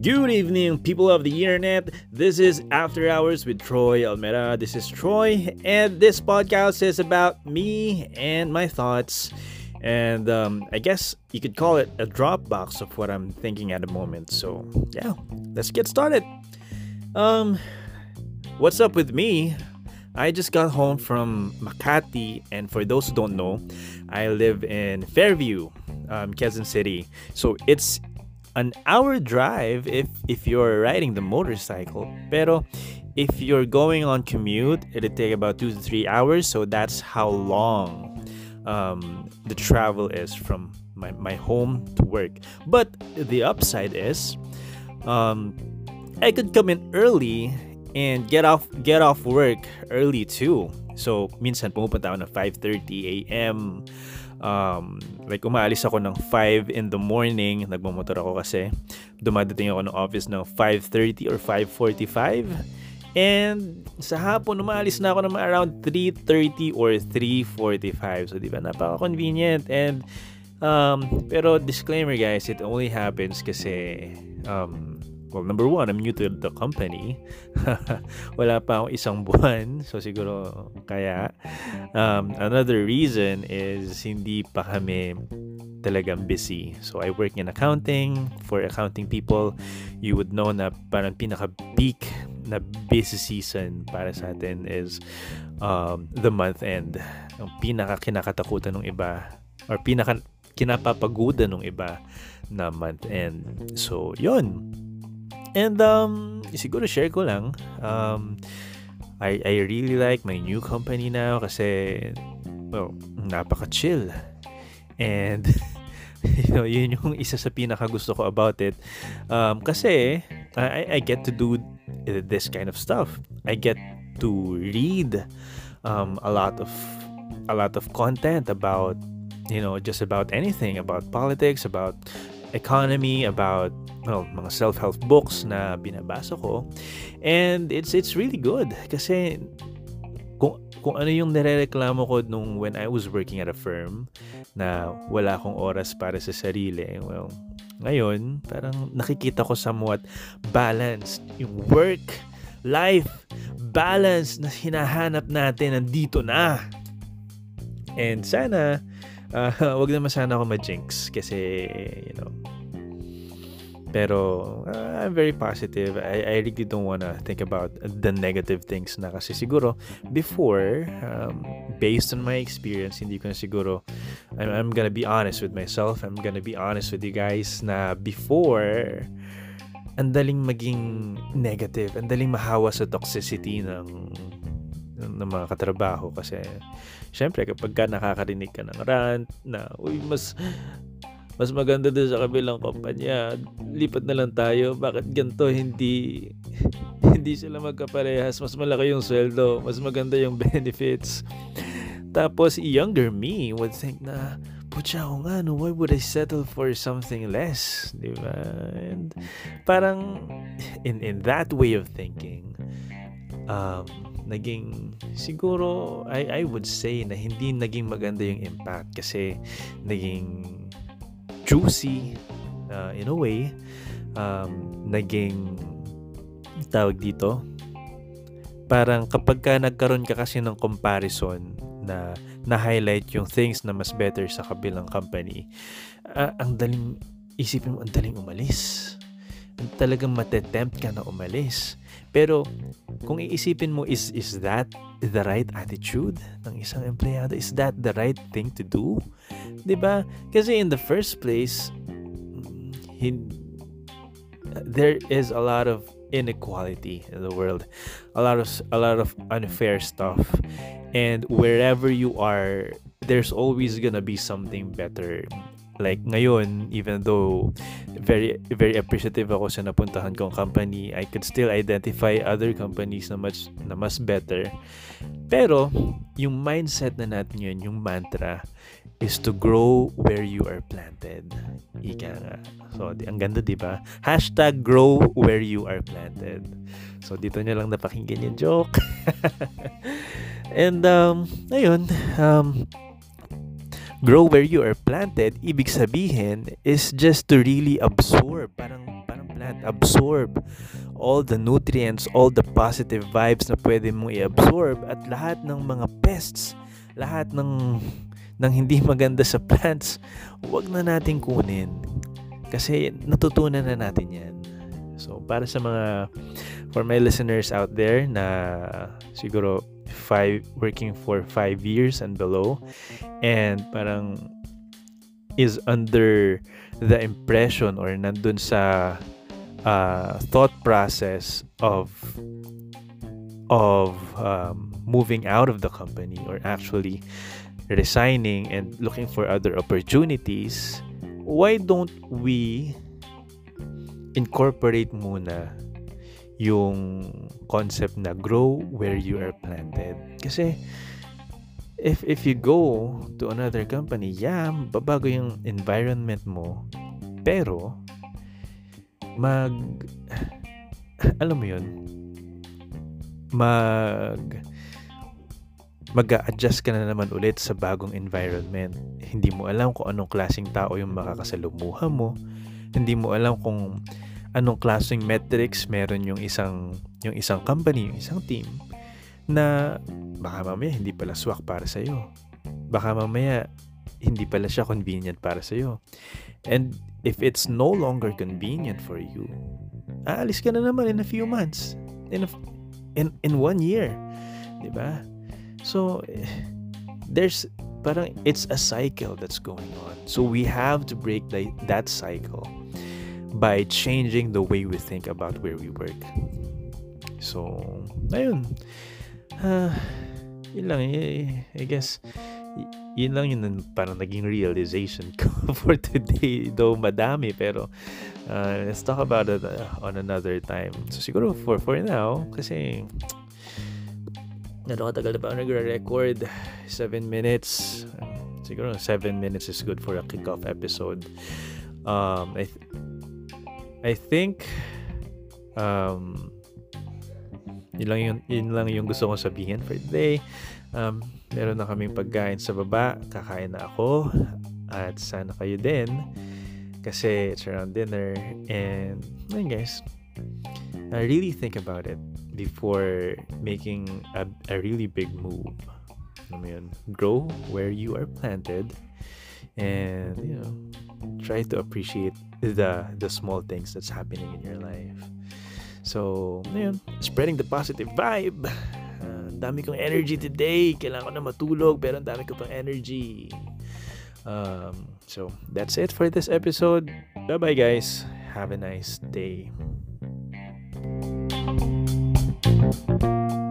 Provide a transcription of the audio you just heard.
Good evening, people of the internet. This is After Hours with Troy Almera. This is Troy, and this podcast is about me and my thoughts. And um, I guess you could call it a Dropbox of what I'm thinking at the moment. So, yeah, let's get started. Um, what's up with me? I just got home from Makati, and for those who don't know, I live in Fairview, um, Quezon City. So it's an hour drive if if you're riding the motorcycle. Pero if you're going on commute, it'll take about two to three hours. So that's how long um, the travel is from my, my home to work. But the upside is um, I could come in early and get off get off work early too. So minsan pumupunta ako ng 5:30 a.m. Um, like umaalis ako ng 5 in the morning, nagmamotor ako kasi. Dumadating ako ng office ng 5.30 or 5.45 and sa hapon umaalis na ako ng around 3.30 or 3.45 so di ba napaka-convenient. And um, pero disclaimer guys it only happens kasi um, well, number one, I'm new to the company. Wala pa akong isang buwan. So, siguro kaya. Um, another reason is hindi pa kami talagang busy. So, I work in accounting. For accounting people, you would know na parang pinaka-peak na busy season para sa atin is um, the month end. Ang pinaka-kinakatakutan ng iba or pinaka kinapapagudan ng iba na month end. So, yon And um, siguro share ko lang. Um, I, I really like my new company now kasi, well, napaka-chill. And, you know, yun yung isa sa pinaka gusto ko about it. Um, kasi, I, I get to do this kind of stuff. I get to read um, a lot of a lot of content about you know just about anything about politics about economy, about well, mga self-help books na binabasa ko. And it's it's really good kasi kung kung ano yung nirereklamo ko nung when I was working at a firm na wala akong oras para sa sarili. Well, ngayon, parang nakikita ko somewhat balanced yung work, life, balance na hinahanap natin nandito na. And sana uh, wag naman sana ako ma-jinx kasi, you know, pero uh, I'm very positive. I, I really don't wanna think about the negative things na kasi siguro before, um, based on my experience, hindi ko na siguro, I'm, I'm gonna be honest with myself. I'm gonna be honest with you guys na before, ang daling maging negative, ang daling mahawa sa toxicity ng ng mga katrabaho kasi syempre kapag ka nakakarinig ka ng rant na uy mas mas maganda din sa kabilang kumpanya. Lipat na lang tayo. Bakit ganito? Hindi hindi sila magkaparehas. Mas malaki yung sweldo. Mas maganda yung benefits. Tapos younger me would think na putya ako nga no? Why would I settle for something less? Di ba? And parang in in that way of thinking um naging siguro I I would say na hindi naging maganda yung impact kasi naging juicy uh, in a way um, naging tawag dito parang kapag ka nagkaroon ka kasi ng comparison na na-highlight yung things na mas better sa kabilang company uh, ang daling isipin mo ang daling umalis talagang matetempt ka na umalis. Pero kung iisipin mo is is that the right attitude ng isang empleyado? Is that the right thing to do? 'Di ba? Kasi in the first place he, there is a lot of inequality in the world. A lot of a lot of unfair stuff. And wherever you are, there's always gonna be something better like ngayon even though very very appreciative ako sa napuntahan kong company I could still identify other companies na much na mas better. Pero yung mindset na natin yun yung mantra is to grow where you are planted. Ika nga. So di, ang ganda di ba? Hashtag grow where you are planted. So dito nyo lang napakinggan yung joke. And um ayun um grow where you are planted, ibig sabihin is just to really absorb, parang, parang plant. absorb all the nutrients, all the positive vibes na pwede mong i-absorb at lahat ng mga pests, lahat ng ng hindi maganda sa plants, wag na natin kunin. Kasi natutunan na natin yan. So, para sa mga, for my listeners out there na siguro five, working for five years and below, and parang is under the impression or nandun sa uh, thought process of of um, moving out of the company or actually resigning and looking for other opportunities, why don't we incorporate muna yung concept na grow where you are planted? Kasi if if you go to another company, yeah, babago yung environment mo. Pero mag alam mo yun mag mag-a-adjust ka na naman ulit sa bagong environment. Hindi mo alam kung anong klaseng tao yung makakasalumuha mo. Hindi mo alam kung anong klaseng metrics meron yung isang yung isang company, yung isang team na baka mamaya hindi pala swak para sa iyo. Baka mamaya hindi pala siya convenient para sa iyo. And if it's no longer convenient for you, aalis ka na naman in a few months. In a, in in one year. ba? So, there's parang it's a cycle that's going on. So we have to break the, that cycle by changing the way we think about where we work. So, ayun. Uh, yun lang, eh, I guess, yun lang yun parang naging realization ko for today. Though madami, pero uh, let's talk about it uh, on another time. So siguro for, for now, kasi ano katagal na ba nagre-record 7 minutes siguro 7 minutes is good for a kickoff episode um I th- I think um yun lang yung, yun lang yung gusto kong sabihin for today. Um, meron na kaming pagkain sa baba. Kakain na ako. At sana kayo din. Kasi it's around dinner. And yun guys I really think about it before making a, a really big move. Alam yun, grow where you are planted. And you know try to appreciate the the small things that's happening in your life. So, yun, spreading the positive vibe. Uh, dami kong energy today. Kailangan ko na matulog pero ang dami ko pang energy. Um, so, that's it for this episode. Bye-bye guys. Have a nice day. Thank you.